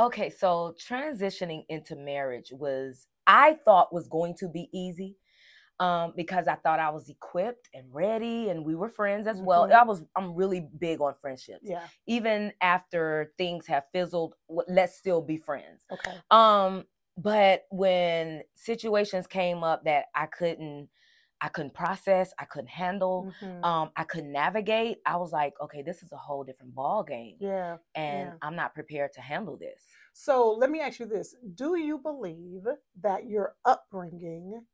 Okay, so transitioning into marriage was I thought was going to be easy. Um, because I thought I was equipped and ready, and we were friends as well. Mhm. I was I'm really big on friendships. Yeah. Even after things have fizzled, let's still be friends. Okay. Um, but when situations came up that I couldn't, I couldn't process, I couldn't handle, Mhm. um, I couldn't navigate, I was like, okay, this is a whole different ball game, yeah. and yeah. I'm not prepared to handle this. So let me ask you this: Do you believe that your upbringing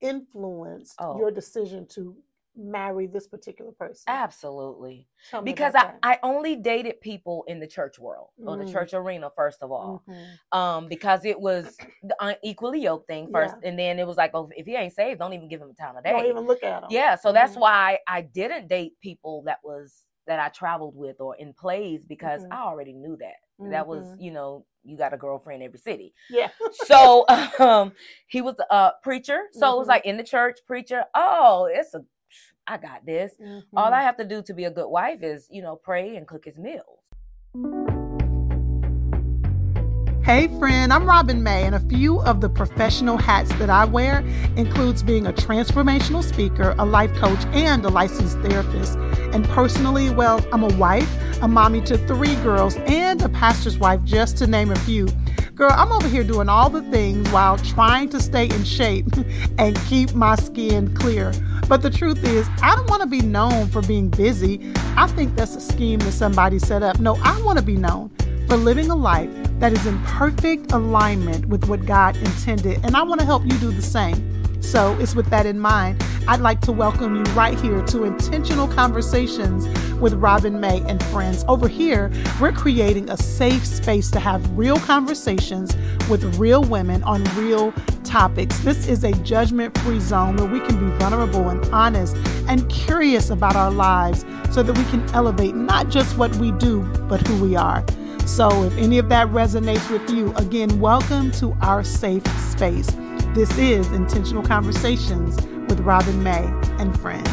influenced Oh. your decision to marry this particular person? Absolutely, because I, I only dated people in the church world or the Mm. church arena first of all. Mhm. um because it was the unequally yoked thing first and then it was like oh if he ain't saved don't even give him a time of day Don't even look at him. yeah so that's Mhm. why i didn't date people that was that i traveled with or in plays because Mhm. i already knew that that was Mhm. you know you got a girlfriend every city yeah. so um he was a preacher so it was Mhm. like in the church preacher oh it's a i got this all Mhm. i have to do to be a good wife is you know pray and cook his meals Hey friend, I'm Robin May, and a few of the professional hats that I wear includes being a transformational speaker, a life coach, and a licensed therapist. And personally, well, I'm a wife, a mommy to three girls, and a pastor's wife, just to name a few. Girl, I'm over here doing all the things while trying to stay in shape and keep my skin clear. But the truth is, I don't want to be known for being busy. I think that's a scheme that somebody set up. No, I want to be known for living a life that is in perfect alignment with what God intended. And I want to help you do the same. So it's with that in mind, I'd like to welcome you right here to Intentional Conversations with Robin May and friends. Over here, we're creating a safe space to have real conversations with real women on real topics. This is a judgment free zone where we can be vulnerable and honest and curious about our lives so that we can elevate not just what we do, but who we are. So, if any of that resonates with you, again, welcome to our safe space. This is Intentional Conversations with Robin May and friends.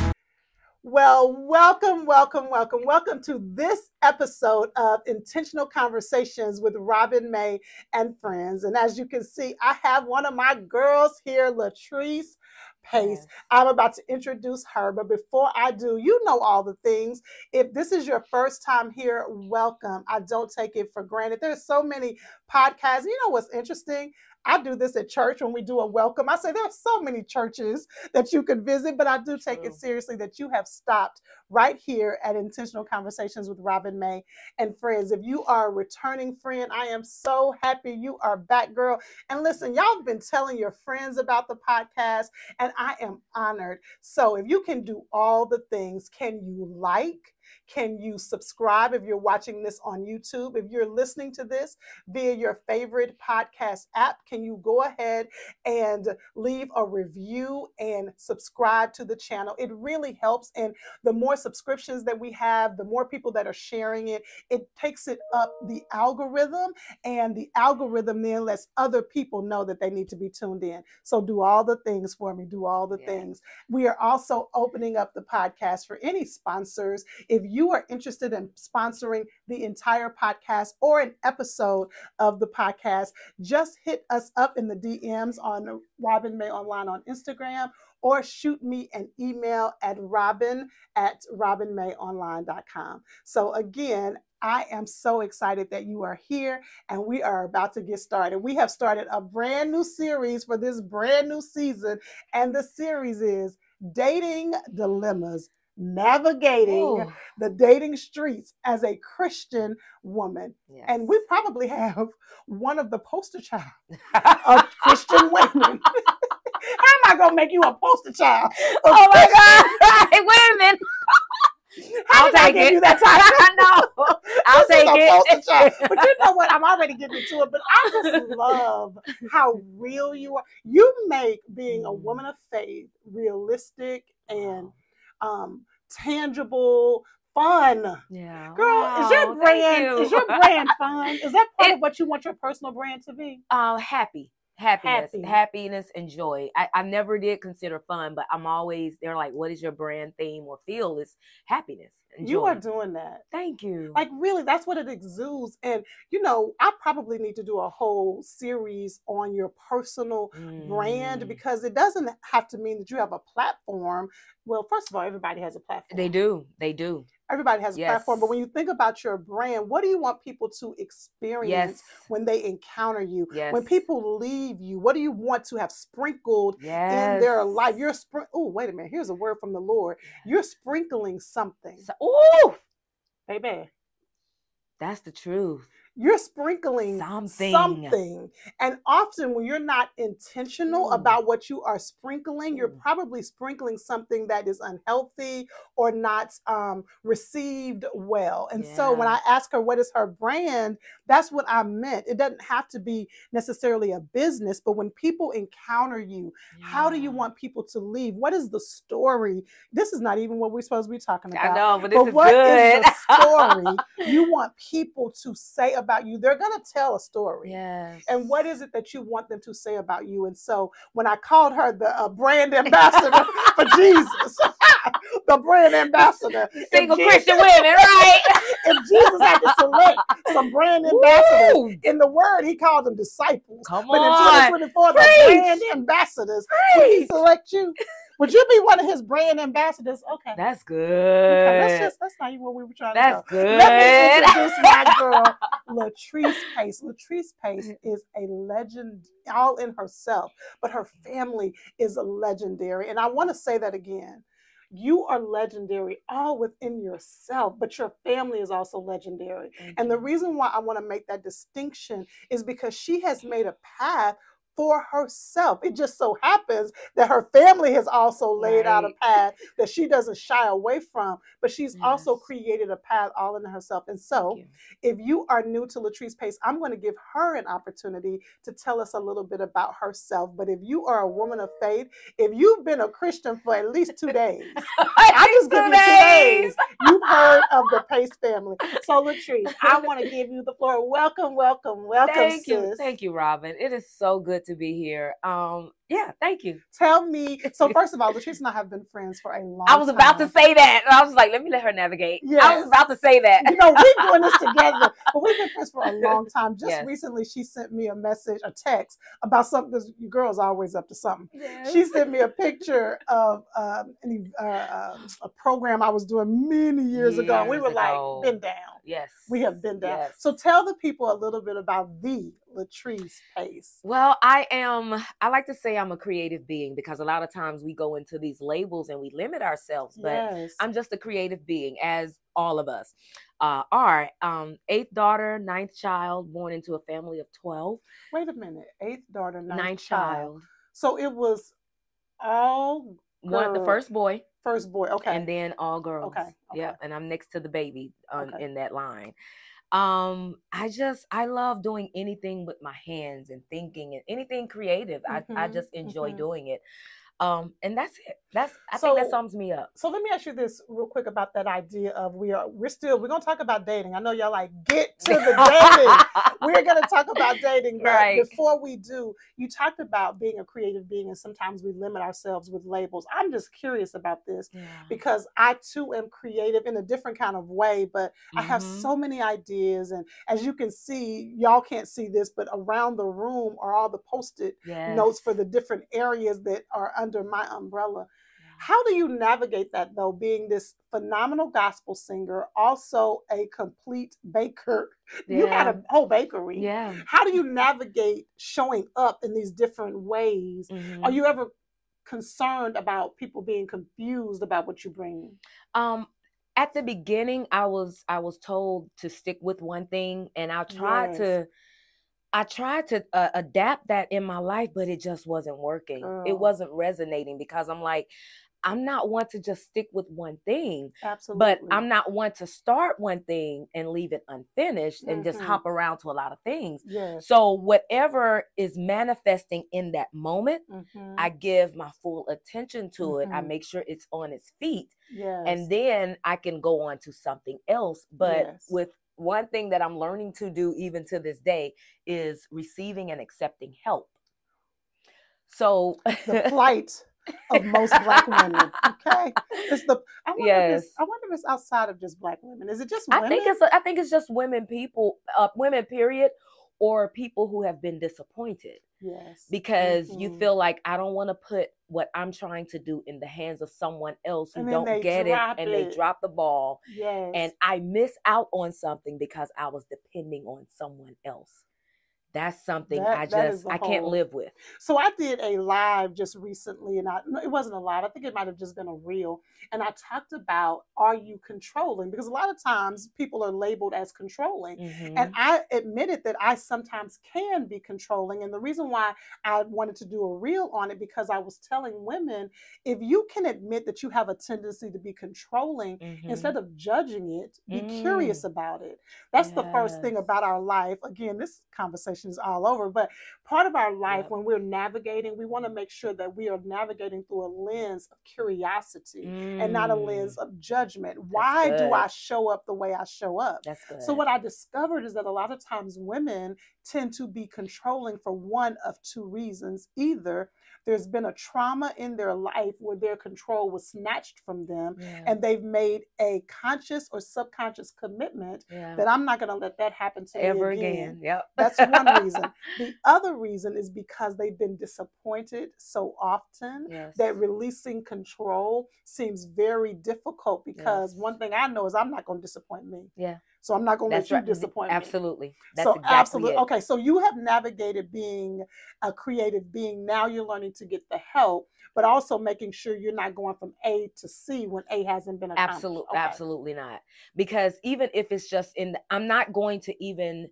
Well, welcome, welcome, welcome, welcome to this episode of Intentional Conversations with Robin May and friends. And as you can see, I have one of my girls here, Latrice Pace. Yes. I'm about to introduce her, but before I do, you know all the things. If this is your first time here, welcome. I don't take it for granted. There's so many podcasts. You know what's interesting? I do this at church when we do a welcome. I say there are so many churches that you could visit, but I do take it seriously that you have stopped right here at Intentional Conversations with Robin May and friends. If you are a returning friend, I am so happy you are back, girl. And listen, y'all have been telling your friends about the podcast, and I am honored. So if you can do all the things, can you like? Can you subscribe if you're watching this on YouTube? If you're listening to this via your favorite podcast app, can you go ahead and leave a review and subscribe to the channel? It really helps. And the more subscriptions that we have, the more people that are sharing it, it takes it up the algorithm, and the algorithm then lets other people know that they need to be tuned in. So do all the things for me, do all the Yes. things. We are also opening up the podcast for any sponsors. If you are interested in sponsoring the entire podcast or an episode of the podcast, just hit us up in the DMs on Robin May Online on Instagram or shoot me an email at robin at robinmayonline.com. So again, I am so excited that you are here and we are about to get started. We have started a brand new series for this brand new season, and the series is Dating Dilemmas Navigating Ooh, the Dating Streets as a Christian woman. yes. And we probably have one of the poster child of Christian women. How am I going to make you a poster child? oh my god hey, wait a minute How I'll did I take give it. you that title? I know. I'll take a it. poster child. But you know what? I'm already getting into it. But I just love how real you are. You make being a woman of faith realistic and um, tangible, fun. Yeah. Girl, is your brand you. is your brand fun? Is that part It- of what you want your personal brand to be? uh, happy, happiness, Happy. happiness, and joy. I, I never did consider fun, but I'm always they're like, what is your brand theme or feel? It's happiness and You are doing that. Thank you. Like really, that's what it exudes. And you know, I probably need to do a whole series on your personal brand Mm. because it doesn't have to mean that you have a platform. Well, first of all, everybody has a platform. They do. They do. Everybody has a platform. But when you think about your brand, what do you want people to experience Yes. when they encounter you? Yes. When people leave you, what do you want to have sprinkled yes. in their life? You're spr- oh, wait a minute. Here's a word from the Lord. You're sprinkling something, So, ooh, baby. that's the truth. You're sprinkling Something. something. And often when you're not intentional Mm. about what you are sprinkling, you're Mm. probably sprinkling something that is unhealthy or not um, received well. And so when I ask her what is her brand, that's what I meant. It doesn't have to be necessarily a business, but when people encounter you, how do you want people to leave? What is the story? This is not even what we're supposed to be talking about I know, but this but is what is good. the story you want people to say about you? They're going to tell a story. yes. And what is it that you want them to say about you? And so when I called her the uh, brand ambassador for Jesus, the brand ambassador, single Jesus- Christian women, right? if Jesus had to select some brand ambassadors Woo! in the word, he called them disciples. Come But in on. 2024, the brand ambassadors, would he select you? Would you be one of his brand ambassadors? Okay. That's good. Okay, that's just that's not even what we were trying to do. That's good. Let me introduce my girl, Latrice Pace. Latrice Pace is a legend all in herself, but her family is legendary. And I want to say that again. You are legendary all within yourself, but your family is also legendary. And the reason why I want to make that distinction is because she has made a path for herself. It just so happens that her family has also laid out a path that she doesn't shy away from, but she's also created a path all in herself. And so, you. if you are new to Latrice Pace, I'm going to give her an opportunity to tell us a little bit about herself. But if you are a woman of faith, if you've been a Christian for at least two days, I just give you two days. You've heard of the Pace family. So, Latrice, I want to give you the floor. Welcome, welcome, welcome, Thank sis. you. Thank you, Robin. It is so good to be here. Um, yeah, thank you. Tell me. So, first of all, Latrice and I have been friends for a long time. I was about to say that. I was like, let me let her navigate. Yeah, I was about to say that. You know, we're doing this together, but we've been friends for a long time. Just Yes. recently, she sent me a message, a text about something. This your girl's are always up to something. Yes. She sent me a picture of um, an, uh, um, a program I was doing many years, ago. We were ago. like, been down. Yes. We have been there. Yes. So tell the people a little bit about the Latrice Pace. Well, I am, I like to say I'm a creative being because a lot of times we go into these labels and we limit ourselves, but yes. I'm just a creative being, as all of us uh, are. Um, eighth daughter, ninth child, born into a family of 12, Wait a minute. Eighth daughter, ninth, ninth child. child. So it was all One, the first boy, first boy. Okay. and then all girls. Okay, Yeah, and I'm next to the baby on, Okay. in that line. Um, I just I love doing anything with my hands and thinking and anything creative. I I Mhm, just enjoy mhm. doing it. Um, and that's it. That's I think that sums me up. So let me ask you this real quick about that idea of we are we're still we're gonna talk about dating. I know y'all like get to the dating. we're gonna talk about dating, but Right. before we do, you talked about being a creative being and sometimes we limit ourselves with labels. I'm just curious about this Yeah. because I too am creative in a different kind of way, but I have Mhm. so many ideas and as you can see, y'all can't see this, but around the room are all the post-it notes for the different areas that are under my umbrella. Yeah. How do you navigate that though, being this phenomenal gospel singer, also a complete baker? You had a whole bakery. Yeah. How do you navigate showing up in these different ways? Are Mhm. you ever concerned about people being confused about what you bring? Um, at the beginning, I was I was told to stick with one thing, and I tried Yes. to I tried to uh, adapt that in my life, but it just wasn't working. It wasn't resonating because I'm like, I'm not one to just stick with one thing, Absolutely. but I'm not one to start one thing and leave it unfinished and just Mhm. hop around to a lot of things. Yes. So whatever is manifesting in that moment, Mhm. I give my full attention to it. I Mhm. make sure it's on its feet yes. and then I can go on to something else. But Yes. with one thing that I'm learning to do even to this day is receiving and accepting help. So the plight of most black women. Okay, it's the. I wonder Yes. if it's, I wonder if it's outside of just black women. Is it just women? I think it's I think it's just women people uh, women period or people who have been disappointed yes because you Mhm. feel like I don't want to put what I'm trying to do in the hands of someone else who don't get it and it. they drop the ball yes and I miss out on something because I was depending on someone else. That's something That- I just I can't live with. So I did a live just recently, and I it wasn't a live. I think it might have just been a reel, and I talked about are you controlling? Because a lot of times people are labeled as controlling, Mhm. and I admitted that I sometimes can be controlling. And the reason why I wanted to do a reel on it because I was telling women if you can admit that you have a tendency to be controlling. Mhm. Instead of judging it, be curious about it. That's the first thing Mm. About our life. Again, this conversation all over, but part of our life when we're navigating, we want to make sure that we are navigating through a lens of curiosity and not a Mm, lens of judgment. Why do. I show up the way I show up? That's good. So what I discovered is that a lot of times women tend to be controlling for one of two reasons. Either there's been a trauma in their life where their control was snatched from them yeah. and they've made a conscious or subconscious commitment yeah. that I'm not going to let that happen to ever me again. Yep. That's one reason. The other reason is because they've been disappointed so often yes. that releasing control seems very difficult because Yes. one thing I know is I'm not going to disappoint me. Yeah. So I'm not going to let you right. disappoint me. Absolutely. That's so exactly absolutely. it. Okay, so you have navigated being a creative being. Now you're learning to get the help, but also making sure you're not going from A to C when A hasn't been accomplished. Absolutely, Okay. absolutely not. Because even if it's just in, I'm not going to even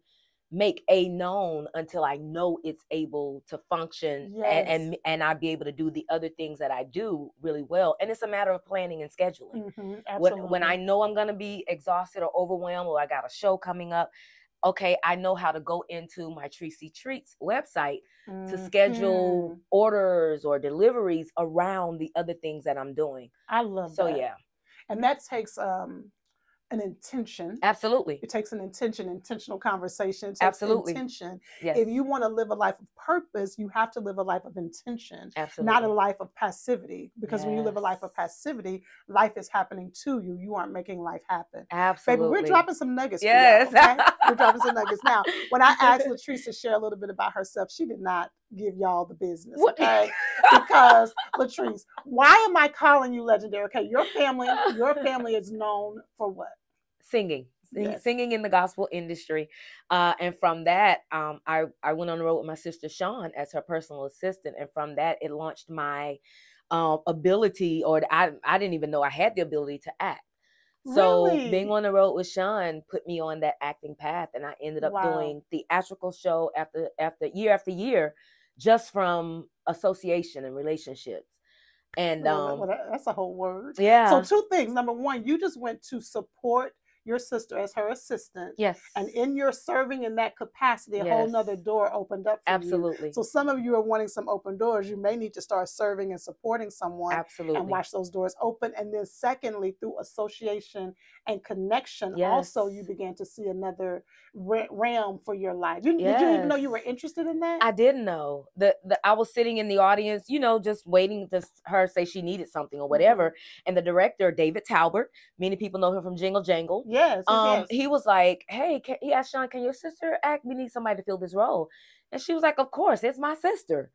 make a known until I know it's able to function and, and and I'll be able to do the other things that I do really well. And it's a matter of planning and scheduling. Mhm, When when I know I'm gonna be exhausted or overwhelmed or I got a show coming up, okay, I know how to go into my Tracy Treats website to schedule Mhm. orders or deliveries around the other things that I'm doing. I love So that. yeah, and that takes um an intention. absolutely. It takes an intention, intentional conversation. Absolutely. intention. Yes. If you want to live a life of purpose, you have to live a life of intention, absolutely. not a life of passivity. Because when you live a life of passivity, life is happening to you. You aren't making life happen. Absolutely. Baby, we're dropping some nuggets. Yes. Y'all, okay? We're dropping some nuggets. Now, when I asked Latrice to share a little bit about herself, she did not give y'all the business. Okay. because Latrice, why am I calling you legendary? Okay, your family, your family is known for what? Singing. sing- Yes. Singing in the gospel industry, uh, and from that, um, I I went on the road with my sister Sean as her personal assistant, and from that, it launched my um, ability, or I I didn't even know I had the ability to act. So being on the road with Sean put me on that acting path, and I ended up Wow. doing theatrical show after after year after year, just from association and relationships. And that- um, that's a whole word. yeah, So two things. Number one, you just went to support your sister as her assistant. yes, And in your serving in that capacity, a whole nother door opened up for you. absolutely, So some of you are wanting some open doors. You may need to start serving and supporting someone absolutely. and watch those doors open. And then secondly, through association and connection, also you Yes. began to see another re- realm for your life. You, Did you even know you were interested in that? I didn't know the, the I was sitting in the audience, you know, just waiting to her say she needed something or Mm-hmm. whatever. And the director, David Talbert, many people know him from Jingle Jangle. Yes. Um, yes. he was like, "Hey, can, he asked Sean, can your sister act? We need somebody to fill this role." And she was like, "Of course, it's my sister."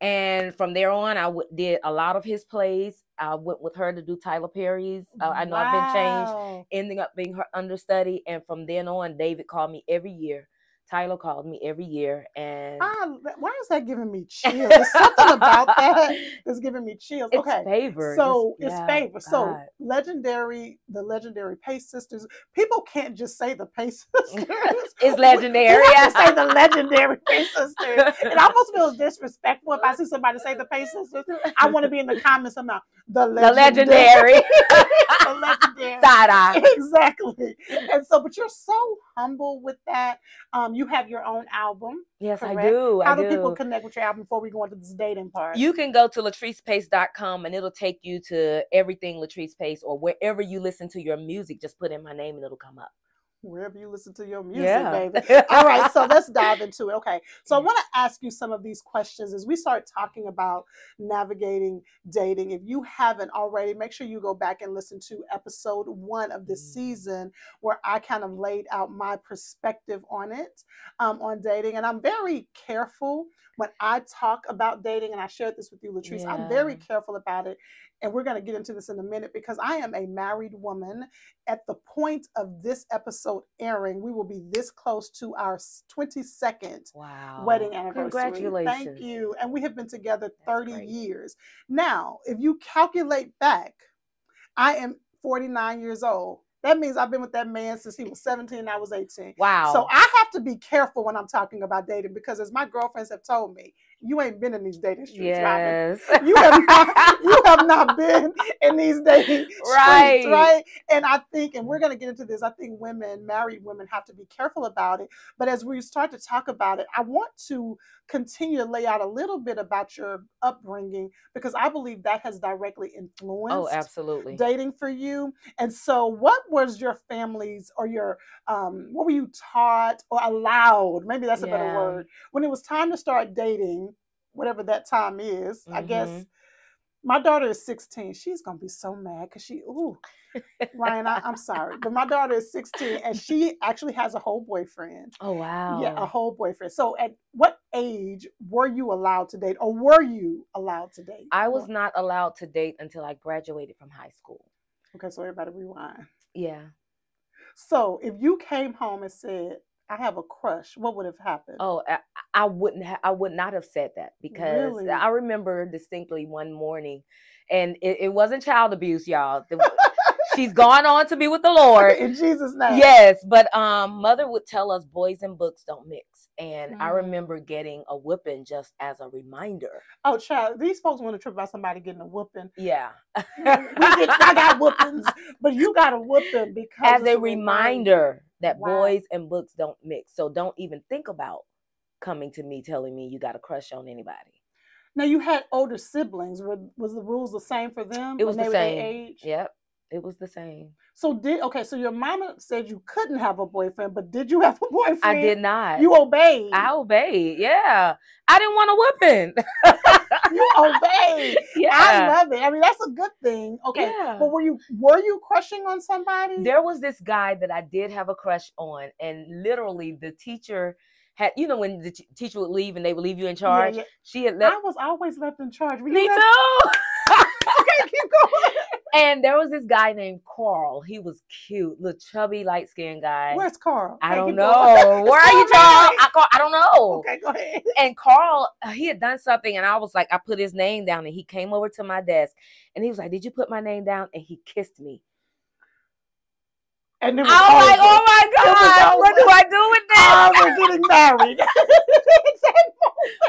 And from there on, I w- did a lot of his plays. I went with her to do Tyler Perry's. Uh, I know I've been changed, ending up being her understudy. And from then on, David called me every year. Tyler called me every year, and Ah, why is that giving me chills? There's something about that that's giving me chills. It's okay. favor. So it's yeah, favor. So legendary, the legendary Pace sisters. People can't just say the Pace sisters. It's legendary. Have to say the legendary Pace sisters. It almost feels disrespectful if I see somebody say the Pace sisters. I want to be in the comments somehow. The legendary the legendary. side eye. exactly. And so, but you're so humble with that. Um, you have your own album. Yes, I do. How I do do. people connect with your album before we go into this dating part? You can go to latricepace.com and it'll take you to everything Latrice Pace or wherever you listen to your music. Just put in my name and it'll come up. Wherever you listen to your music, yeah. baby. All right, so let's dive into it. Okay, so I want to ask you some of these questions as we start talking about navigating dating. If you haven't already, make sure you go back and listen to episode one of this mm. season where I kind of laid out my perspective on it, um, on dating. And I'm very careful when I talk about dating, and I shared this with you, Latrice. Yeah. I'm very careful about it and we're going to get into this in a minute because I am a married woman. At the point of this episode airing, we will be this close to our 22nd wow. wedding anniversary. Congratulations. Thank you. And we have been together 30 years. Now, if you calculate back, I am 49 years old. That means I've been with that man since he was 17 and I was 18. Wow. So I have to be careful when I'm talking about dating because as my girlfriends have told me, you ain't been in these dating streets, yes. Robin. You have not, you have not been in these dating right. streets, right? And I think, and we're going to get into this. I think women, married women, have to be careful about it. But as we start to talk about it, I want to continue to lay out a little bit about your upbringing because I believe that has directly oh, influenced. Oh, absolutely. Dating for you. And so, what was your family's or your um, what were you taught or allowed? Maybe that's a yeah. better word. When it was time to start dating whatever that time is. Mm-hmm. I guess mm-hmm. my daughter is 16. She's gonna be so mad because she, ooh, Ryan, I, am sorry, but my daughter is 16 and she actually has a whole boyfriend. Oh wow! Yeah, a whole boyfriend. So, at what age were you allowed to date, or were you allowed to date? I was not allowed to date until I graduated from high school. Okay, so everybody rewind. Yeah. So, if you came home and said, I have a crush, what would have happened? Oh, I, wouldn't. Ha- I would not have said that because really? I remember distinctly one morning, and it, it wasn't child abuse, y'all. she's gone on to be with the Lord in Jesus' name. Yes, but um, mother would tell us boys and books don't mix, and mm. I remember getting a whooping just as a reminder. Oh, child, these folks want to trip about somebody getting a whooping. Yeah, we get, I got whoopings, but you got a whooping because as a reminder that wow. boys and books don't mix. So don't even think about coming to me telling me you got a crush on anybody. Now you had older siblings. Were, was the rules the same for them? It was the same. Yep, it was the same. So did okay. So your mama said you couldn't have a boyfriend, but did you have a boyfriend? I did not. You obeyed. I obeyed. Yeah, I didn't want a whipping. you obeyed. Yeah, I love it. I mean, that's a good thing. Okay, yeah. but were you were you crushing on somebody? There was this guy that I did have a crush on, and literally the teacher had you know when the t- teacher would leave and they would leave you in charge. Yeah, yeah. She had left. I was always left in charge. Me too. okay, keep going. And there was this guy named Carl. He was cute, little chubby, light skinned guy. Where's Carl? I don't know. Where are you, Charles? I, call, I don't know. Okay, go ahead. And Carl, uh, he had done something, and I was like, I put his name down, and he came over to my desk, and he was like, "Did you put my name down?" And he kissed me. And then I was like, "Oh my god, what do I do with this?" Oh, we're getting married.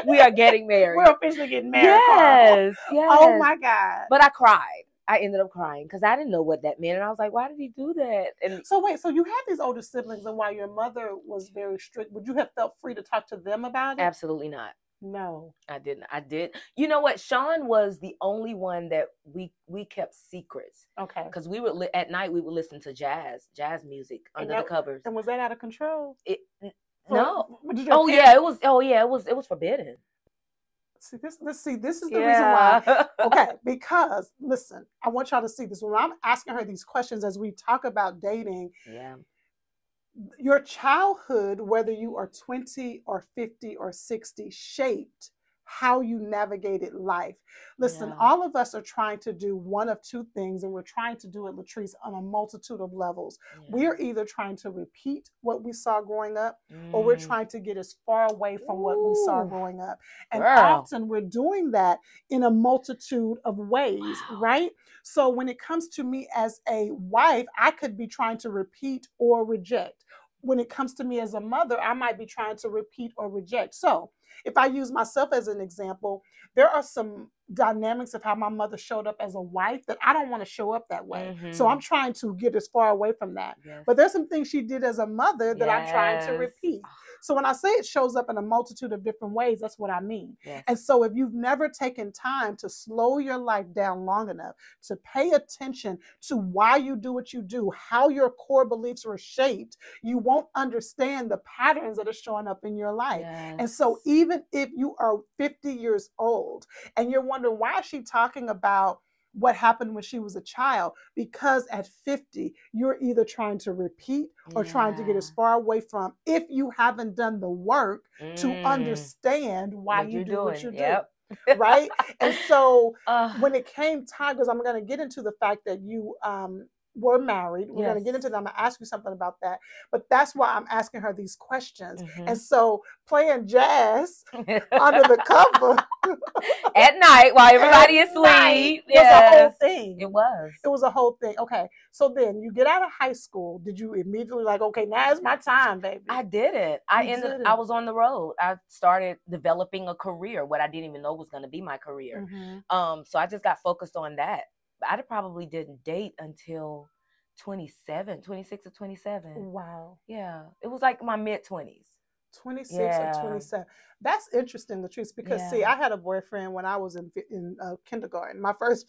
we are getting married. We're officially getting married. Yes, Carl. yes. Oh my god! But I cried. I ended up crying because I didn't know what that meant, and I was like, "Why did he do that?" And so, wait, so you had these older siblings, and while your mother was very strict, would you have felt free to talk to them about it? Absolutely not. No, I didn't. I did. You know what? Sean was the only one that we we kept secrets. Okay. Because we would li- at night we would listen to jazz, jazz music under that, the covers. And was that out of control? It For, no. Oh yeah, it was. Oh yeah, it was. It was forbidden. See this. Let's see. This is the yeah. reason why. Okay, because listen, I want y'all to see this. When I'm asking her these questions as we talk about dating, yeah, your childhood, whether you are 20 or 50 or 60, shaped how you navigated life. Listen, yeah. all of us are trying to do one of two things, and we're trying to do it, Latrice, on a multitude of levels. Yeah. We are either trying to repeat what we saw growing up, mm. or we're mm. trying to get as far away from Ooh. what we saw growing up. And Girl. often we're doing that in a multitude of ways, wow. right? So when it comes to me as a wife, I could be trying to repeat or reject. When it comes to me as a mother, I might be trying to repeat or reject. So, if I use myself as an example, there are some dynamics of how my mother showed up as a wife that I don't want to show up that way. Mm-hmm. So I'm trying to get as far away from that. Yes. But there's some things she did as a mother that yes. I'm trying to repeat. So when I say it shows up in a multitude of different ways, that's what I mean. Yes. And so if you've never taken time to slow your life down long enough to pay attention to why you do what you do, how your core beliefs were shaped, you won't understand the patterns that are showing up in your life. And so even if you are 50 years old and you're wondering why is she talking about what happened when she was a child because at 50 you're either trying to repeat or yeah. trying to get as far away from if you haven't done the work mm. to understand why what you do doing. what you yep. do right and so uh, when it came time because i'm going to get into the fact that you um were married. We're yes. going to get into that. I'm going to ask you something about that. But that's why I'm asking her these questions. Mm-hmm. And so playing jazz under the cover at night while everybody is asleep. Yes. was a whole thing. It was. It was a whole thing. Okay. So then you get out of high school. Did you immediately like, okay, now it's my time, baby? I didn't. I you ended. I was on the road. I started developing a career, what I didn't even know was going to be my career. Mm-hmm. Um, so I just got focused on that. I probably didn't date until 27, 26 or 27. Wow. Yeah. It was like my mid 20s. 26 yeah. or 27. That's interesting, Latrice, because yeah. see, I had a boyfriend when I was in in uh, kindergarten. My first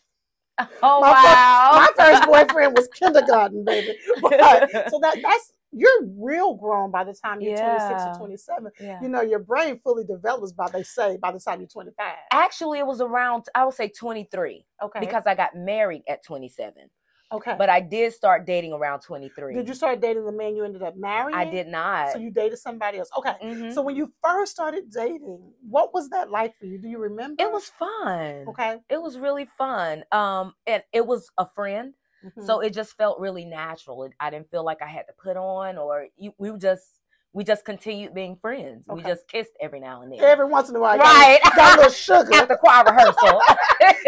Oh my wow! First, my first boyfriend was kindergarten, baby. But, so that that's you're real grown by the time you're yeah. 26 or 27. Yeah. You know, your brain fully develops by they say by the time you're 25. Actually, it was around I would say 23. Okay. Because I got married at 27. Okay. But I did start dating around 23. Did you start dating the man you ended up marrying? I did not. So you dated somebody else. Okay. Mm-hmm. So when you first started dating, what was that like for you? Do you remember? It was fun. Okay. It was really fun. Um and it was a friend Mm-hmm. So it just felt really natural. I didn't feel like I had to put on or you, we just we just continued being friends. Okay. We just kissed every now and then. Every once in a while. Right. Got, got a little sugar. At the choir rehearsal.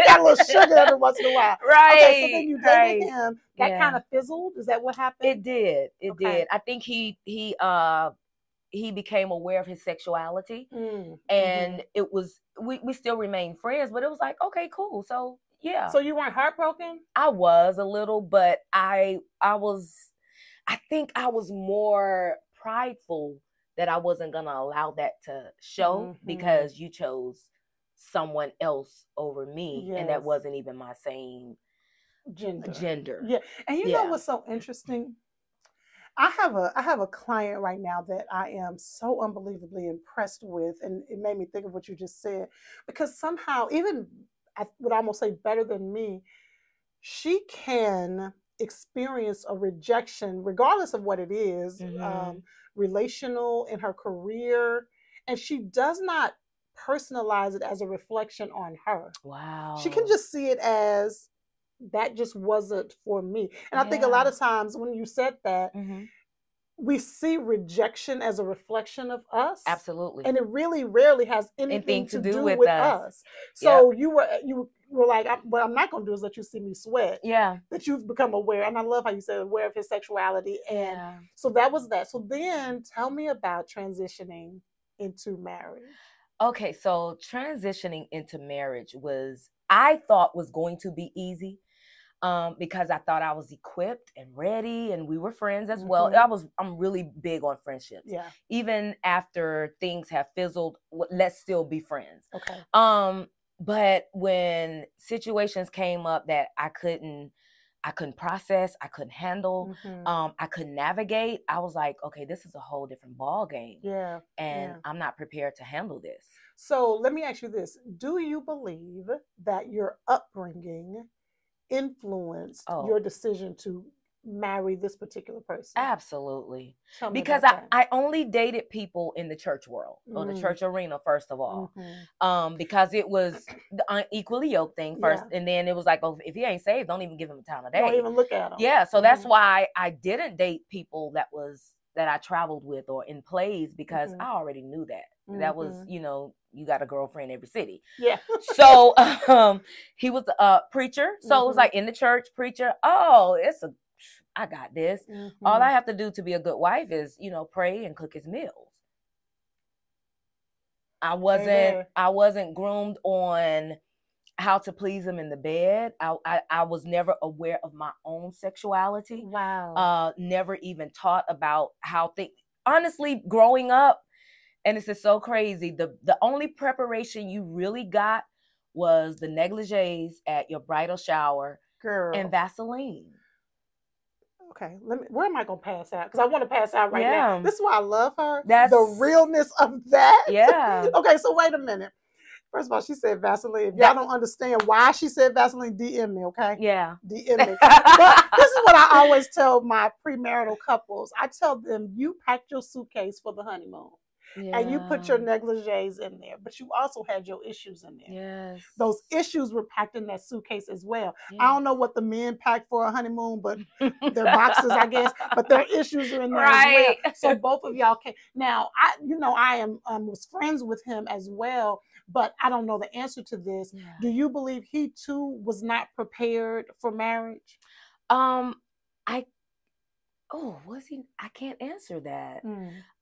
got a little sugar every once in a while. Right. Okay, so then you dated right. him. That yeah. kind of fizzled. Is that what happened? It did. It okay. did. I think he he uh he became aware of his sexuality mm. and mm-hmm. it was we, we still remained friends but it was like okay cool so yeah. So you weren't heartbroken? I was a little, but I I was I think I was more prideful that I wasn't going to allow that to show mm-hmm. because you chose someone else over me yes. and that wasn't even my same gender. Gender. Yeah. And you yeah. know what's so interesting? I have a I have a client right now that I am so unbelievably impressed with, and it made me think of what you just said because somehow even I would almost say better than me, she can experience a rejection, regardless of what it is, um, mm-hmm. um, relational in her career, and she does not personalize it as a reflection on her. Wow. She can just see it as that just wasn't for me. And yeah. I think a lot of times when you said that, mm-hmm we see rejection as a reflection of us absolutely and it really rarely has anything, anything to, to, do, do with, with us. us. so yep. you were uh, you were like what i'm not going to do is let you see me sweat yeah that you've become aware and i love how you said aware of his sexuality and yeah. so that was that so then tell me about transitioning into marriage okay so transitioning into marriage was i thought was going to be easy um, because I thought I was equipped and ready, and we were friends as well. Mm-hmm. I was I'm really big on friendships. Yeah. Even after things have fizzled, let's still be friends. Okay. Um, but when situations came up that I couldn't I couldn't process, I couldn't handle, mm-hmm. um, I couldn't navigate. I was like, okay, this is a whole different ball game. Yeah. And yeah. I'm not prepared to handle this. So let me ask you this. Do you believe that your upbringing influenced oh. your decision to marry this particular person? Absolutely. Because I, I only dated people in the church world mm. or the mm. church arena, first of all. Mm-hmm. Um, because it was the unequally yoked thing first. Yeah. And then it was like, oh, if he ain't saved, don't even give him a time of day. Don't even look at him. Yeah. So mm-hmm. that's why I didn't date people that was that I traveled with or in plays because mm-hmm. I already knew that. Mm-hmm. That was, mm-hmm. you know, you got a girlfriend every city. Yeah. so um he was a preacher. So mm-hmm. it was mm-hmm. like in the church, preacher. Oh, it's a I got this. Mm-hmm. All I have to do to be a good wife is, you know, pray and cook his meals. I wasn't I wasn't groomed on how to please him in the bed. I, I, I was never aware of my own sexuality. Wow. Uh, never even taught about how things. Honestly, growing up, and this is so crazy. The the only preparation you really got was the negligees at your bridal shower Girl. and Vaseline. Okay, let me. Where am I gonna pass out? Because I want to pass out right Yeah. now. This is why I love her. That's- the realness of that. Yeah. okay, so wait a minute. First of all, she said Vaseline. If y'all don't understand why she said Vaseline, DM me, okay? Yeah. DM me. but this is what I always tell my premarital couples. I tell them, you packed your suitcase for the honeymoon and you put your negligees in there, but you also had your issues in there. Yes. Those issues were packed in that suitcase as well. I don't know what the men packed for a honeymoon, but their boxes, I guess, but their issues are in there Right. as well. So both of y'all can now. I, you know, I am um, was friends with him as well, but I don't know the answer to this. Yeah. Do you believe he too was not prepared for marriage? Um, I. Oh, was he? I can't answer that.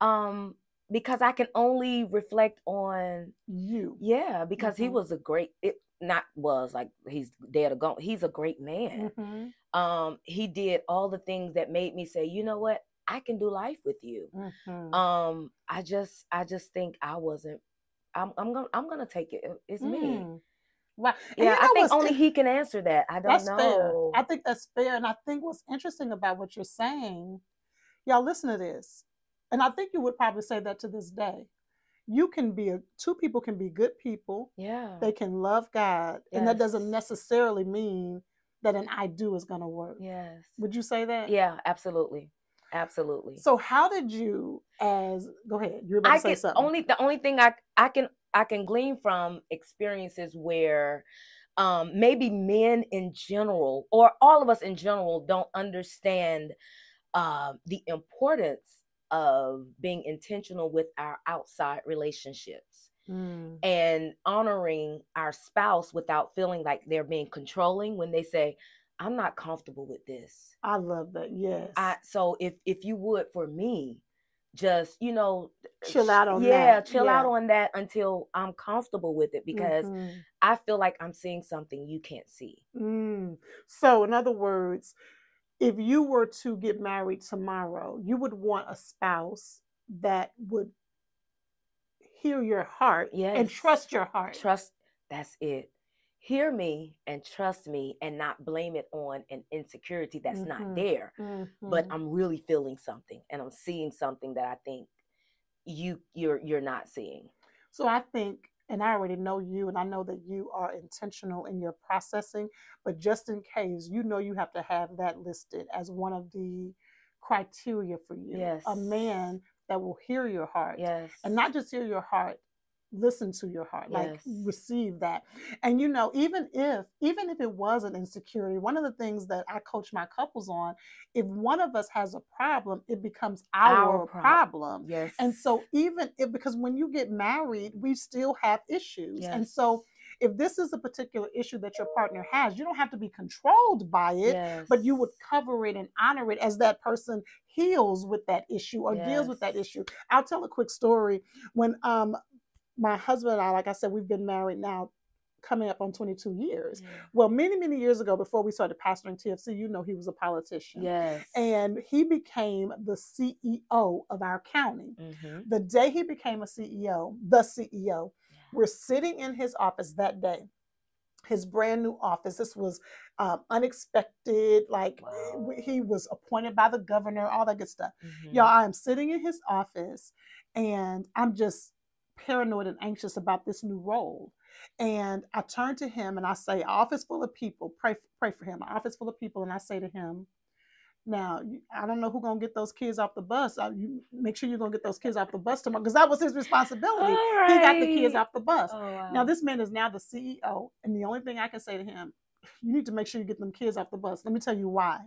Um, because I can only reflect on You. yeah, because he Mhm. was a great. It not was like he's dead or gone. He's a great man. Mhm, Um, he did all the things that made me say, you know what, I can do life with you. mhm. Um, I just, I just think I wasn't. I'm, I'm gonna, I'm gonna take it. It's me. Mm. Wow. And Yeah, you I think only he can answer that. I don't know. fair. I think that's fair. And I think what's interesting about what you're saying, y'all listen to this. And I think you would probably say that to this day. You can be a two people can be good people. yeah. They can love God. And that doesn't necessarily mean that an I do is gonna work. yes. Would you say that? Yeah, absolutely. Absolutely. So how did you as go ahead, you're about I to say can something. only the only thing I I can I can glean from experiences where um maybe men in general or all of us in general don't understand uh, the importance of being intentional with our outside relationships Mm, and honoring our spouse without feeling like they're being controlling when they say i'm not comfortable with this I love that. Yes. I so if if you would for me, just you know, Chill out on yeah, that, chill out on that until I'm comfortable with it because Mhm. I feel like I'm seeing something you can't see. Mm. So, in other words, if you were to get married tomorrow, you would want a spouse that would hear your heart and trust your heart. Trust. That's it. Hear me and trust me, and not blame it on an insecurity that's Mhm. not there. But Mhm. I'm really feeling something, and I'm seeing something that I think you you're you're not seeing. So I think, and I already know you, and I know that you are intentional in your processing, but just in case, you know you have to have that listed as one of the criteria for you. Yes. A man that will hear your heart. Yes. And not just hear your heart, listen to your heart, like Yes. receive that. And you know, even if even if it was an insecurity, one of the things that I coach my couples on, if one of us has a problem, it becomes our, Our prob- problem. Yes. And so even if because when you get married, we still have issues. And so if this is a particular issue that your partner has, you don't have to be controlled by it, yes. but you would cover it and honor it as that person heals with that issue or deals with that issue. I'll tell a quick story. When um my husband and I, like I said, we've been married now coming up on 22 years. Yeah. Well, many, many years ago, before we started pastoring TFC, you know he was a politician. Yes. And he became the CEO of our county. Mhm. The day he became a CEO, the CEO, we're sitting in his office that day, his brand new office. This was um, unexpected. Like Wow. he was appointed by the governor, all that good stuff. Mhm. Y'all, I am sitting in his office and I'm just paranoid and anxious about this new role. And I turn to him and I say, office full of people, pray, pray for him. Office full of people. And I say to him, now, I don't know who's going to get those kids off the bus. Uh, you make sure you're going to get those kids off the bus tomorrow because that was his responsibility. All He got the kids off the bus. Oh, wow. Now, this man is now the CEO. And the only thing I can say to him, you need to make sure you get them kids off the bus. Let me tell you why.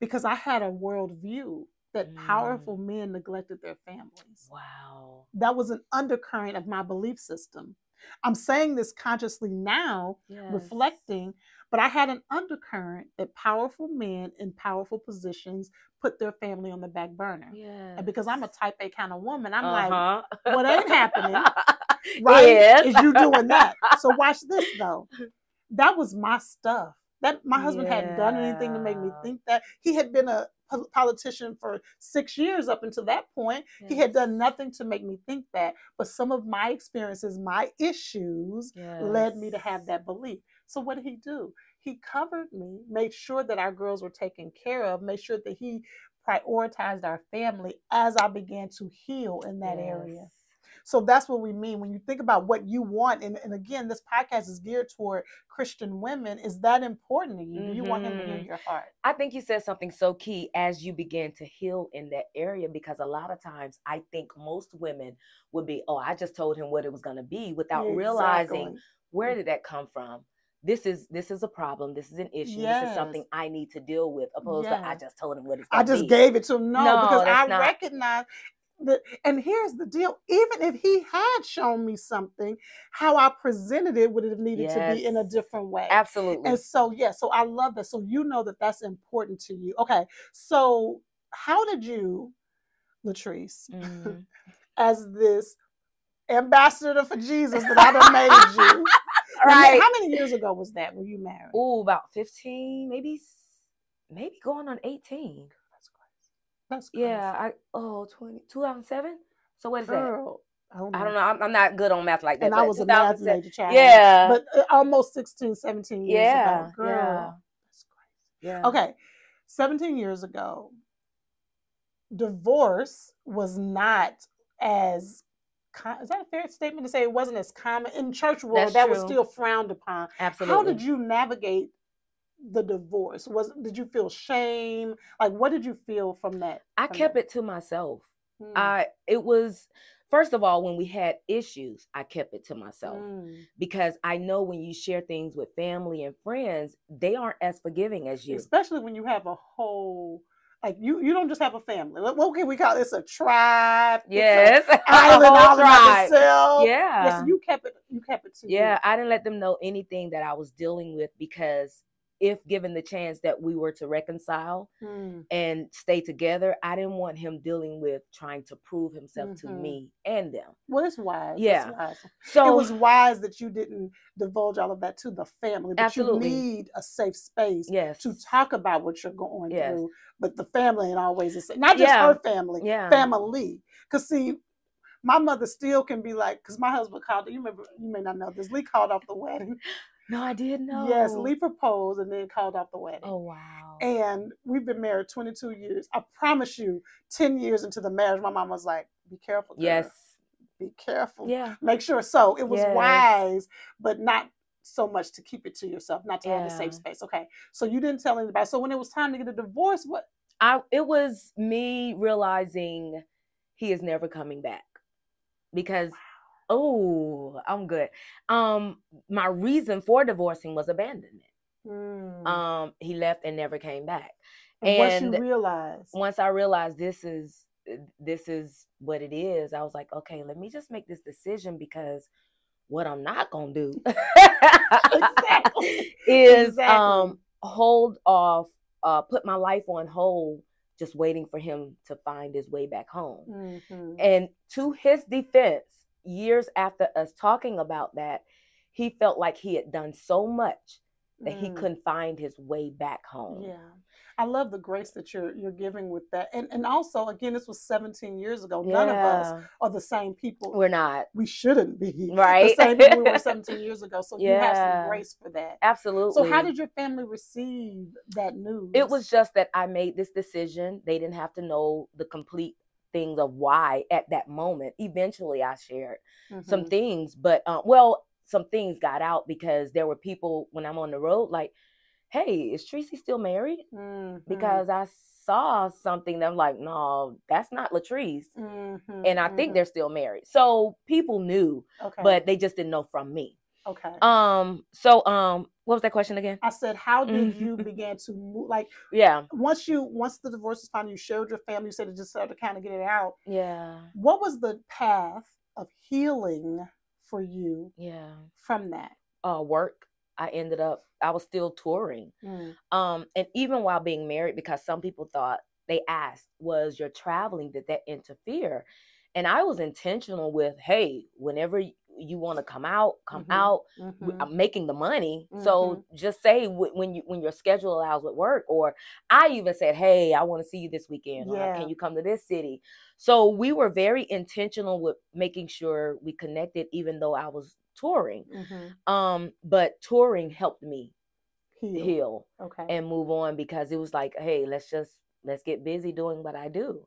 Because I had a worldview that Mm. powerful men neglected their families. Wow. That was an undercurrent of my belief system. I'm saying this consciously now, Yes. reflecting, but I had an undercurrent that powerful men in powerful positions put their family on the back burner. Yeah. And because I'm a type A kind of woman, I'm like, uh-huh. what ain't happening? right? Yes. Is you doing that. So watch this though. That was my stuff. That my husband yeah. hadn't done anything to make me think that. He had been a politician for six years up until that point. Yes. He had done nothing to make me think that. But some of my experiences, my issues, yes. led me to have that belief. So what did he do? He covered me, made sure that our girls were taken care of, made sure that he prioritized our family as I began to heal in that yes. area. So that's what we mean when you think about what you want. And, and again, this podcast is geared toward Christian women. Is that important to you? Mm-hmm. Do you want him to hear mm-hmm. your heart? I think you said something so key as you begin to heal in that area because a lot of times I think most women would be, oh, I just told him what it was going to be without exactly. realizing where did that come from? this is this is a problem. This is an issue. Yes. This is something I need to deal with. Opposed yes. to I just told him what it's. I just be. gave it to him. No, no because I not. recognize that. And here's the deal: even if he had shown me something, how I presented it would have needed yes. to be in a different way. Absolutely. And so, yeah, so I love that. So you know that that's important to you. Okay, so how did you, Latrice, mm. as this ambassador for Jesus that I done made you? right. How many years ago was that? Were you married? Oh, about 15, maybe maybe going on 18. That's crazy. Yeah, I oh 20, 2007. So what is Girl, that? I don't know. I don't know. I'm, I'm, not good on math like that. And I was a math major child. Yeah. But uh, almost 16, 17 years yeah, ago. Girl. Yeah. That's crazy. Yeah. Okay. 17 years ago, divorce was not as is that a fair statement to say it wasn't as common in church world That's that true. was still frowned upon absolutely how did you navigate the divorce was did you feel shame like what did you feel from that i from kept that? it to myself hmm. i it was first of all when we had issues i kept it to myself hmm. because i know when you share things with family and friends they aren't as forgiving as you especially when you have a whole like you, you don't just have a family. What can we call this? A tribe. Yes, island all tribe. Yeah. Yes, you kept it. You kept it too. Yeah, you. I didn't let them know anything that I was dealing with because if given the chance that we were to reconcile hmm. and stay together, I didn't want him dealing with trying to prove himself mm-hmm. to me and them. Well, it's wise. Yeah. Wise. So it was wise that you didn't divulge all of that to the family. But absolutely. you need a safe space yes. to talk about what you're going yes. through. But the family and always is not just yeah. her family, yeah. family. Because see, my mother still can be like, because my husband called. You remember? You may not know this. Lee called off the wedding. No, I didn't know. Yes, Lee proposed and then called off the wedding. Oh wow. And we've been married 22 years. I promise you, 10 years into the marriage, my mom was like, be careful. Girl. Yes. Be careful. Yeah. Make sure. So it was yes. wise, but not so much to keep it to yourself, not to yeah. have a safe space. Okay. So you didn't tell anybody. So when it was time to get a divorce, what I it was me realizing he is never coming back. Because oh, I'm good. Um, my reason for divorcing was abandonment. Mm. Um, he left and never came back. And, and once you realize, once I realized this is this is what it is, I was like, okay, let me just make this decision because what I'm not gonna do is exactly. um hold off, uh, put my life on hold, just waiting for him to find his way back home. Mm-hmm. And to his defense, years after us talking about that, he felt like he had done so much that mm. he couldn't find his way back home. Yeah. I love the grace that you're you're giving with that. And and also again this was 17 years ago. Yeah. None of us are the same people. We're not. We shouldn't be. Right. The same people we were 17 years ago. So yeah. you have some grace for that. Absolutely. So how did your family receive that news? It was just that I made this decision. They didn't have to know the complete things of why at that moment. Eventually, I shared mm-hmm. some things, but uh, well, some things got out because there were people when I'm on the road like, "Hey, is Tracy still married?" Mm-hmm. Because I saw something that I'm like, "No, that's not Latrice," mm-hmm. and I think mm-hmm. they're still married. So people knew, okay. but they just didn't know from me. Okay. Um. So, um, what was that question again? I said, how did mm-hmm. you begin to move? Like, yeah. Once you, once the divorce was final, you showed your family. You said it just started to kind of get it out. Yeah. What was the path of healing for you? Yeah. From that. Uh, work. I ended up. I was still touring. Mm. Um, and even while being married, because some people thought they asked, was your traveling did that interfere? And I was intentional with, hey, whenever you want to come out, come mm-hmm. out. Mm-hmm. I'm making the money, mm-hmm. so just say when you when your schedule allows with work. Or I even said, hey, I want to see you this weekend. Yeah. Or, Can you come to this city? So we were very intentional with making sure we connected, even though I was touring. Mm-hmm. Um, but touring helped me heal. heal okay and move on because it was like hey let's just let's get busy doing what i do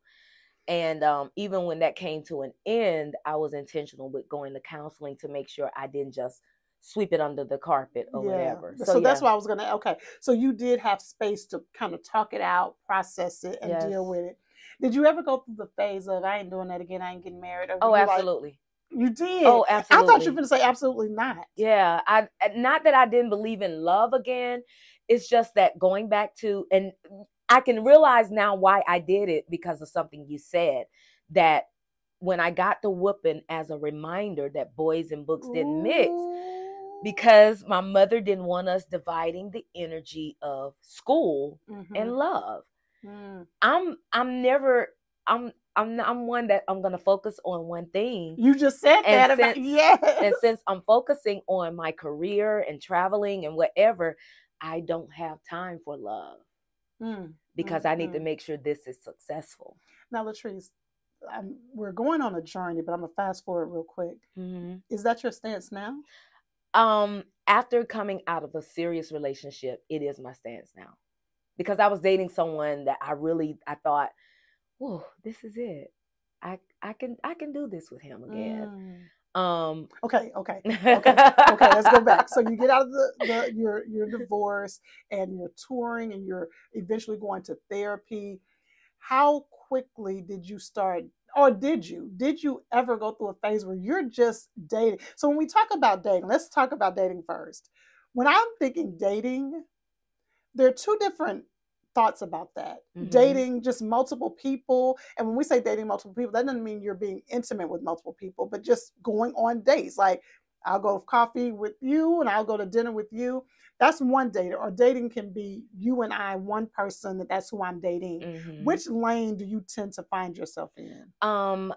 and um, even when that came to an end i was intentional with going to counseling to make sure i didn't just sweep it under the carpet or yeah. whatever so, so yeah. that's why i was gonna okay so you did have space to kind of talk it out process it and yes. deal with it did you ever go through the phase of i ain't doing that again i ain't getting married oh absolutely like, you did. Oh, absolutely. I thought you were going to say absolutely not. Yeah, I not that I didn't believe in love again. It's just that going back to and I can realize now why I did it because of something you said that when I got the whooping as a reminder that boys and books didn't mix because my mother didn't want us dividing the energy of school mm-hmm. and love. Mm. I'm I'm never I'm I'm I'm one that I'm gonna focus on one thing. You just said and that since, about yeah. And since I'm focusing on my career and traveling and whatever, I don't have time for love mm. because mm I need to make sure this is successful. Now, Latrice, I'm, we're going on a journey, but I'm gonna fast forward real quick. Mm-hmm. Is that your stance now? Um, after coming out of a serious relationship, it is my stance now because I was dating someone that I really I thought oh, this is it. I I can I can do this with him again. Um okay, okay. Okay. okay, let's go back. So you get out of the, the your your divorce and you're touring and you're eventually going to therapy. How quickly did you start or did you did you ever go through a phase where you're just dating so when we talk about dating let's talk about dating first when i'm thinking dating there are two different thoughts about that. Mm-hmm. Dating just multiple people. And when we say dating multiple people, that doesn't mean you're being intimate with multiple people, but just going on dates. Like I'll go coffee with you and I'll go to dinner with you. That's one date. Or dating can be you and I, one person that that's who I'm dating. Mm-hmm. Which lane do you tend to find yourself in? Um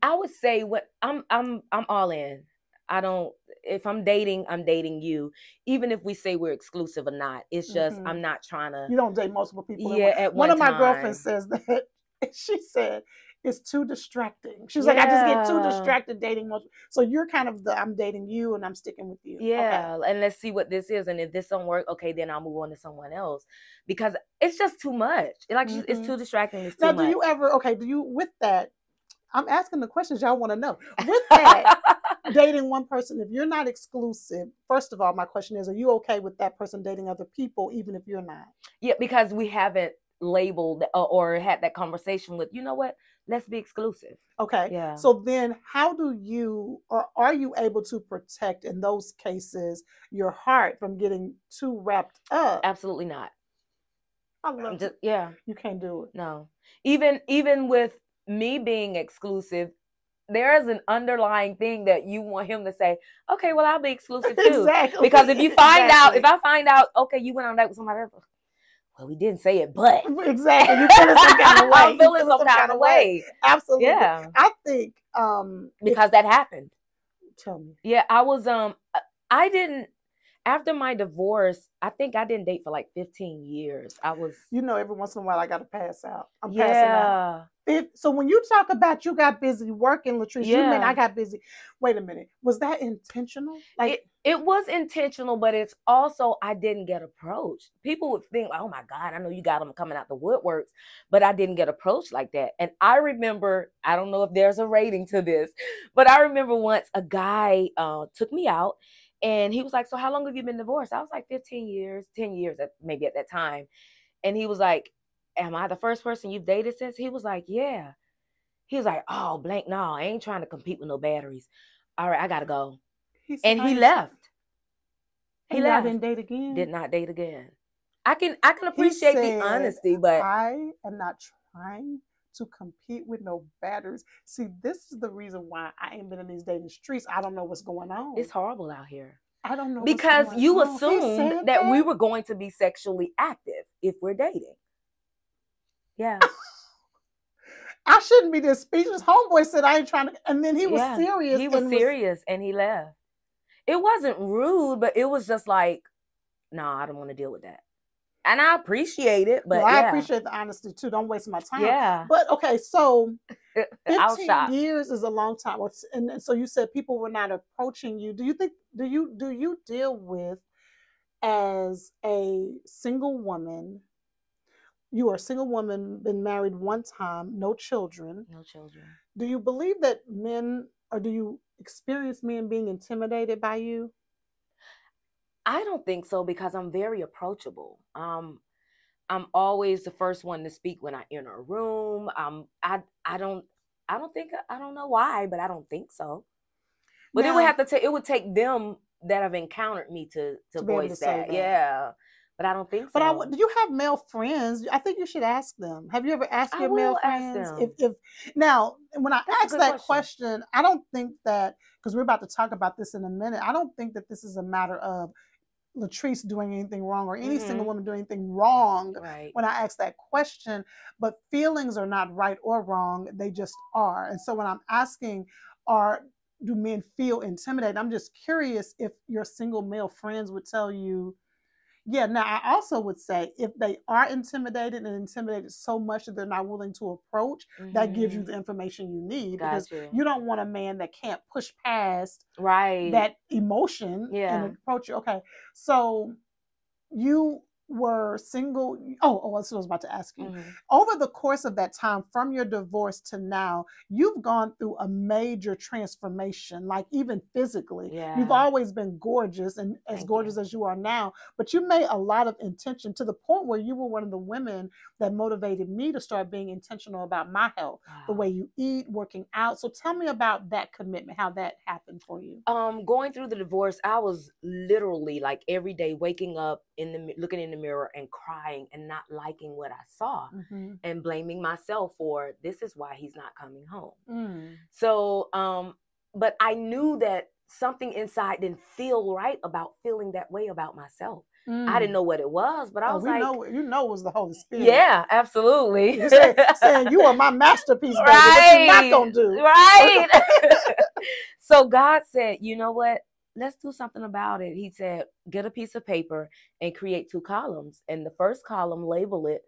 I would say what I'm I'm I'm all in. I don't if I'm dating, I'm dating you. Even if we say we're exclusive or not, it's just mm-hmm. I'm not trying to. You don't date multiple people. Yeah, at one, one of my time. girlfriends says that. She said it's too distracting. She's yeah. like, I just get too distracted dating multiple. So you're kind of the I'm dating you and I'm sticking with you. Yeah, okay. and let's see what this is. And if this don't work, okay, then I'll move on to someone else because it's just too much. Like mm-hmm. it's too distracting. It's too now, much. do you ever? Okay, do you with that? I'm asking the questions y'all want to know. With that, dating one person, if you're not exclusive, first of all, my question is, are you okay with that person dating other people, even if you're not? Yeah, because we haven't labeled uh, or had that conversation with, you know what, let's be exclusive. Okay. Yeah. So then, how do you, or are you able to protect in those cases your heart from getting too wrapped up? Absolutely not. I love just, yeah. You can't do it. No. Even even with me being exclusive, there is an underlying thing that you want him to say, okay, well, I'll be exclusive too. Exactly. Because if you find exactly. out, if I find out, okay, you went on that with somebody else, well, we didn't say it, but exactly, you feeling some kind of way. I'm feeling some, some, kind, of way. way. Absolutely. Yeah. I think um because that happened. Tell me. Yeah, I was um I didn't after my divorce, I think I didn't date for like 15 years. I was You know, every once in a while I gotta pass out. I'm yeah. passing out. If, so when you talk about you got busy working, Latrice, yeah. you mean I got busy. Wait a minute. Was that intentional? Like it, it was intentional, but it's also I didn't get approached. People would think, oh my God, I know you got them coming out the woodworks, but I didn't get approached like that. And I remember, I don't know if there's a rating to this, but I remember once a guy uh, took me out and he was like, So how long have you been divorced? I was like 15 years, 10 years at, maybe at that time. And he was like, Am I the first person you've dated since? He was like, Yeah. He was like, Oh, blank, no, I ain't trying to compete with no batteries. All right, I gotta go. He's and he left. He and left. didn't date again. Did not date again. I can I can appreciate said, the honesty, but I am not trying to compete with no batteries. See, this is the reason why I ain't been in these dating streets. I don't know what's going on. It's horrible out here. I don't know because you on. assumed that, that we were going to be sexually active if we're dating. Yeah. I shouldn't be this speechless. Homeboy said I ain't trying to, and then he was yeah, serious. He was serious, was... and he left. It wasn't rude, but it was just like, no, nah, I don't want to deal with that. And I appreciate it, but well, yeah. I appreciate the honesty too. Don't waste my time. Yeah. But okay, so 15 years is a long time. And so you said people were not approaching you. Do you think do you do you deal with as a single woman you are a single woman, been married one time, no children. No children. Do you believe that men, or do you experience men being intimidated by you? I don't think so because I'm very approachable. Um, I'm always the first one to speak when I enter a room. Um, I I don't I don't think I don't know why, but I don't think so. But now, it would have to take it would take them that have encountered me to to, to voice that. that. Yeah but I don't think so. But I, do you have male friends? I think you should ask them. Have you ever asked your male friends? If, if now, when I That's ask that question. question, I don't think that because we're about to talk about this in a minute. I don't think that this is a matter of Latrice doing anything wrong or any mm-hmm. single woman doing anything wrong right. when I ask that question. But feelings are not right or wrong; they just are. And so when I'm asking, are do men feel intimidated? I'm just curious if your single male friends would tell you yeah, now I also would say if they are intimidated and intimidated so much that they're not willing to approach, mm-hmm. that gives you mm-hmm. the information you need Got because you. you. don't want a man that can't push past right that emotion yeah. and approach you. Okay, so you were single oh, oh that's what I was about to ask you. Mm-hmm. Over the course of that time, from your divorce to now, you've gone through a major transformation, like even physically. Yeah. You've always been gorgeous and as Thank gorgeous you. as you are now, but you made a lot of intention to the point where you were one of the women that motivated me to start being intentional about my health, wow. the way you eat, working out. So tell me about that commitment, how that happened for you. Um, going through the divorce, I was literally like every day waking up in the looking in the mirror and crying and not liking what I saw mm-hmm. and blaming myself for this is why he's not coming home. Mm. So, um, but I knew that something inside didn't feel right about feeling that way about myself. Mm. I didn't mm. know what it was, but I oh, was like, know, you know, it was the Holy Spirit. Yeah, absolutely. You say, saying you are my masterpiece, baby. Right. What you not gonna do? Right. so God said, you know what? Let's do something about it. He said, get a piece of paper and create two columns. And the first column, label it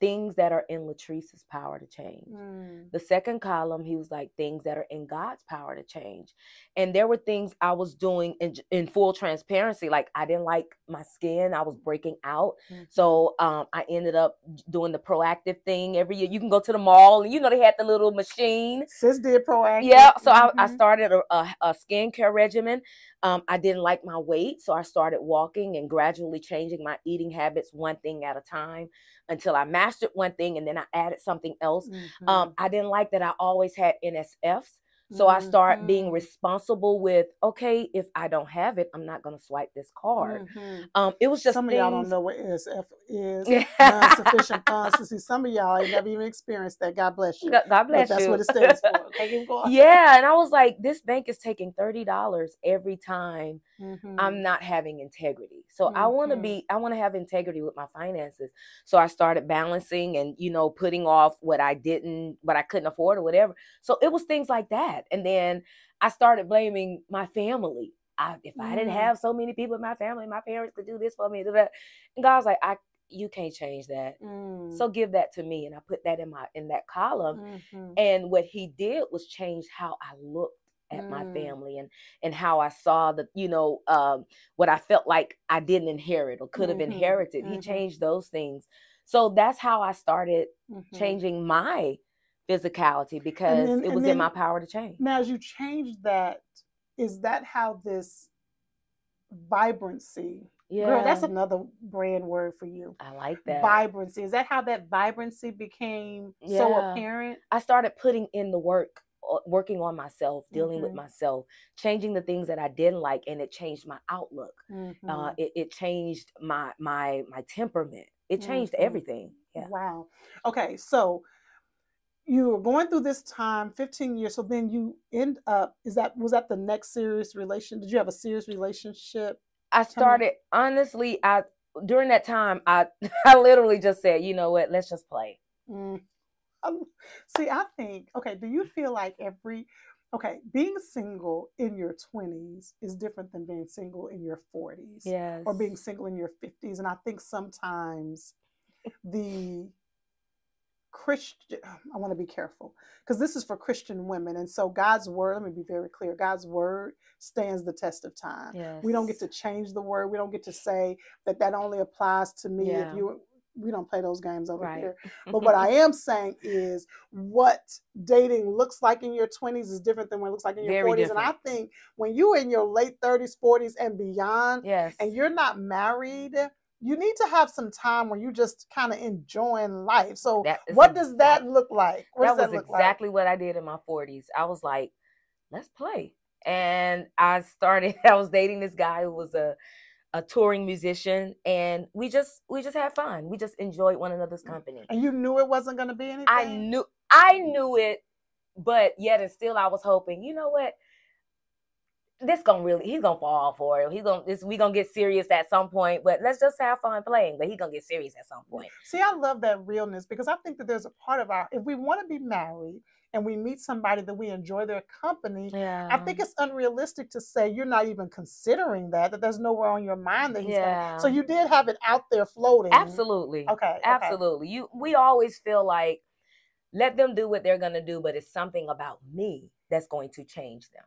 things that are in Latrice's power to change. Mm. The second column, he was like things that are in God's power to change. And there were things I was doing in, in full transparency. Like I didn't like my skin, I was breaking out. Mm. So um, I ended up doing the Proactiv thing every year. You can go to the mall and you know they had the little machine. Sis did Proactiv. Yeah. So mm-hmm. I, I, mm-hmm. started a, a, a skincare regimen. Um, I didn't like my weight, so I started walking and gradually changing my eating habits one thing at a time until I mastered one thing and then I added something else. Um, mm-hmm. Um, I didn't like that I always had NSFs. So mm-hmm. I start being mm-hmm. responsible with, okay, if I don't have it, I'm not going to swipe this card. Mm-hmm. Um, it was just some things... of y'all don't know what NSF is. Non-sufficient funds. To see, some of y'all ain't never even experienced that. God bless you. God bless but that's you. That's what it stands for. Okay, yeah, and I was like, this bank is taking thirty dollars every time mm-hmm. I'm not having integrity. So I want to mm-hmm. be, I want to have integrity with my finances. So I started balancing and you know putting off what I didn't, what I couldn't afford or whatever. So it was things like that. And then I started blaming my family. I, if I didn't mm. have so many people in my family, my parents could do this for me. Do that. And God's like, I you can't change that. Mm. So give that to me. And I put that in my in that column. Mm-hmm. And what he did was change how I looked at mm. my family and and how I saw the you know um, what I felt like I didn't inherit or could have mm-hmm. inherited. Mm-hmm. He changed those things. So that's how I started mm-hmm. changing my physicality because then, it was then, in my power to change. Now, as you change that, is that how this vibrancy? Yeah, Girl, that's another brand word for you. I like that. Vibrancy. Is that how that vibrancy became yeah. so apparent? I started putting in the work working on myself, dealing mm-hmm. with myself, changing the things that I didn't like, and it changed my outlook. Mm-hmm. Uh, it, it, changed my my my temperament. It changed mm-hmm. everything. Yeah. Wow. Okay, so you were going through this time 15 years so then you end up is that was that the next serious relation did you have a serious relationship i started honestly i during that time i i literally just said you know what let's just play mm. Um, see, I think, okay, do you feel like every, okay, being single in your 20s is different than being single in your 40s? Yes. Or being single in your 50s. And I think sometimes the Christian, I want to be careful because this is for Christian women. And so God's word, let me be very clear God's word stands the test of time. Yes. We don't get to change the word. We don't get to say that that only applies to me Yeah. if you we don't play those games over Right. here. But what I am saying is what dating looks like in your 20s is different than what it looks like in your Very 40s. And I think when you're in your late 30s, 40s, and beyond, yes. and you're not married, you need to have some time where you just kind of enjoying life. So, what does that look like? What that was exactly what I did in my 40s. I was like, let's play. And I started, I was dating this guy who was a a touring musician and we just we just had fun. We just enjoyed one another's mm. company. And you knew it wasn't going to be anything? I knew I knew it, but yet and still I was hoping, you know what? This gonna really he's gonna fall for it. He's gonna this we gonna get serious at some point, but let's just have fun playing. But he gonna get serious at some point. See, I love that realness because I think that there's a part of our, if we want to be married and we meet somebody that we enjoy their company, Yeah. I think it's unrealistic to say you're not even considering that, that there's nowhere on your mind that he's yeah. gonna, so you did have it out there floating. absolutely. Okay. okay. Absolutely. You we always feel like let them do what they're gonna do, but it's something about me that's going to change them.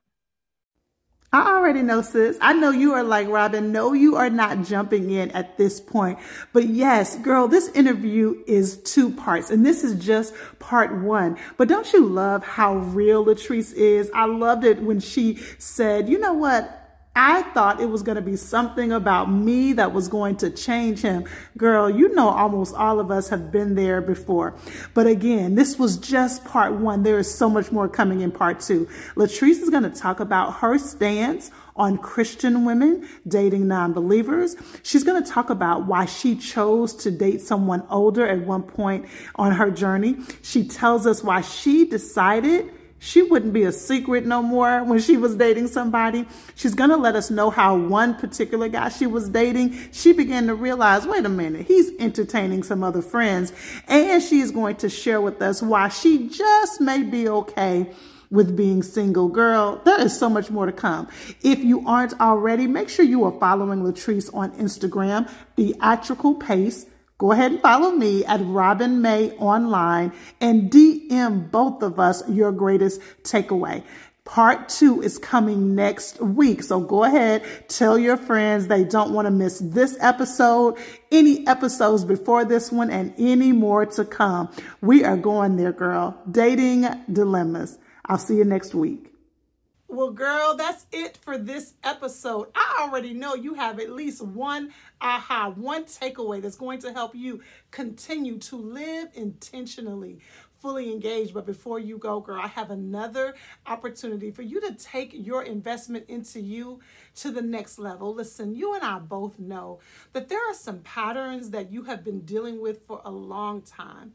I already know, sis. I know you are like Robin. No, you are not jumping in at this point. But yes, girl, this interview is two parts, and this is just part one. But don't you love how real Latrice is? I loved it when she said, you know what? I thought it was going to be something about me that was going to change him. Girl, you know, almost all of us have been there before. But again, this was just part one. There is so much more coming in part two. Latrice is going to talk about her stance on Christian women dating non-believers. She's going to talk about why she chose to date someone older at one point on her journey. She tells us why she decided she wouldn't be a secret no more when she was dating somebody. She's going to let us know how one particular guy she was dating, she began to realize, wait a minute, he's entertaining some other friends. And she's going to share with us why she just may be okay with being single. Girl, there is so much more to come. If you aren't already, make sure you are following Latrice on Instagram, Theatrical Pace. Go ahead and follow me at Robin May Online and DM both of us your greatest takeaway. Part two is coming next week. So go ahead, tell your friends they don't want to miss this episode, any episodes before this one, and any more to come. We are going there, girl. Dating dilemmas. I'll see you next week. Well, girl, that's it for this episode. I already know you have at least one aha, one takeaway that's going to help you continue to live intentionally, fully engaged. But before you go, girl, I have another opportunity for you to take your investment into you to the next level. Listen, you and I both know that there are some patterns that you have been dealing with for a long time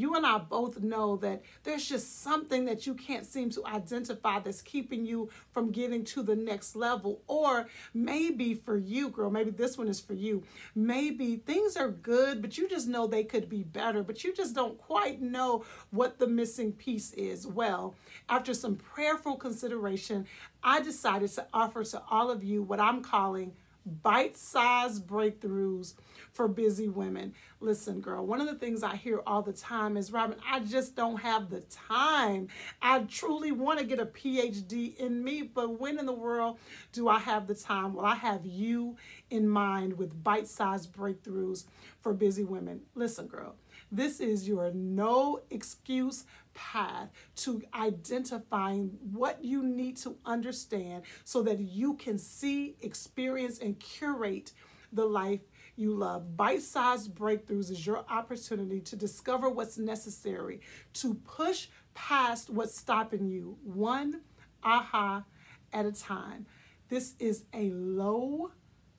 you and I both know that there's just something that you can't seem to identify that's keeping you from getting to the next level. Or maybe for you, girl, maybe this one is for you. Maybe things are good, but you just know they could be better, but you just don't quite know what the missing piece is. Well, after some prayerful consideration, I decided to offer to all of you what I'm calling bite sized breakthroughs for busy women. Listen, girl, one of the things I hear all the time is Robin, I just don't have the time. I truly want to get a PhD in me, but when in the world do I have the time? Well, I have you in mind with bite sized breakthroughs for busy women. Listen, girl. This is your no excuse path to identifying what you need to understand so that you can see, experience, and curate the life you love. Bite sized breakthroughs is your opportunity to discover what's necessary to push past what's stopping you, one aha at a time. This is a low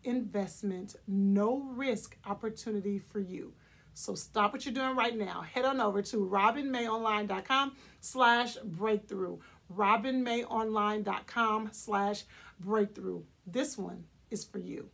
investment, no risk opportunity for you. So stop what you're doing right now. Head on over to robinmayonline.com slash breakthrough. robinmayonline.com slash breakthrough. This one is for you.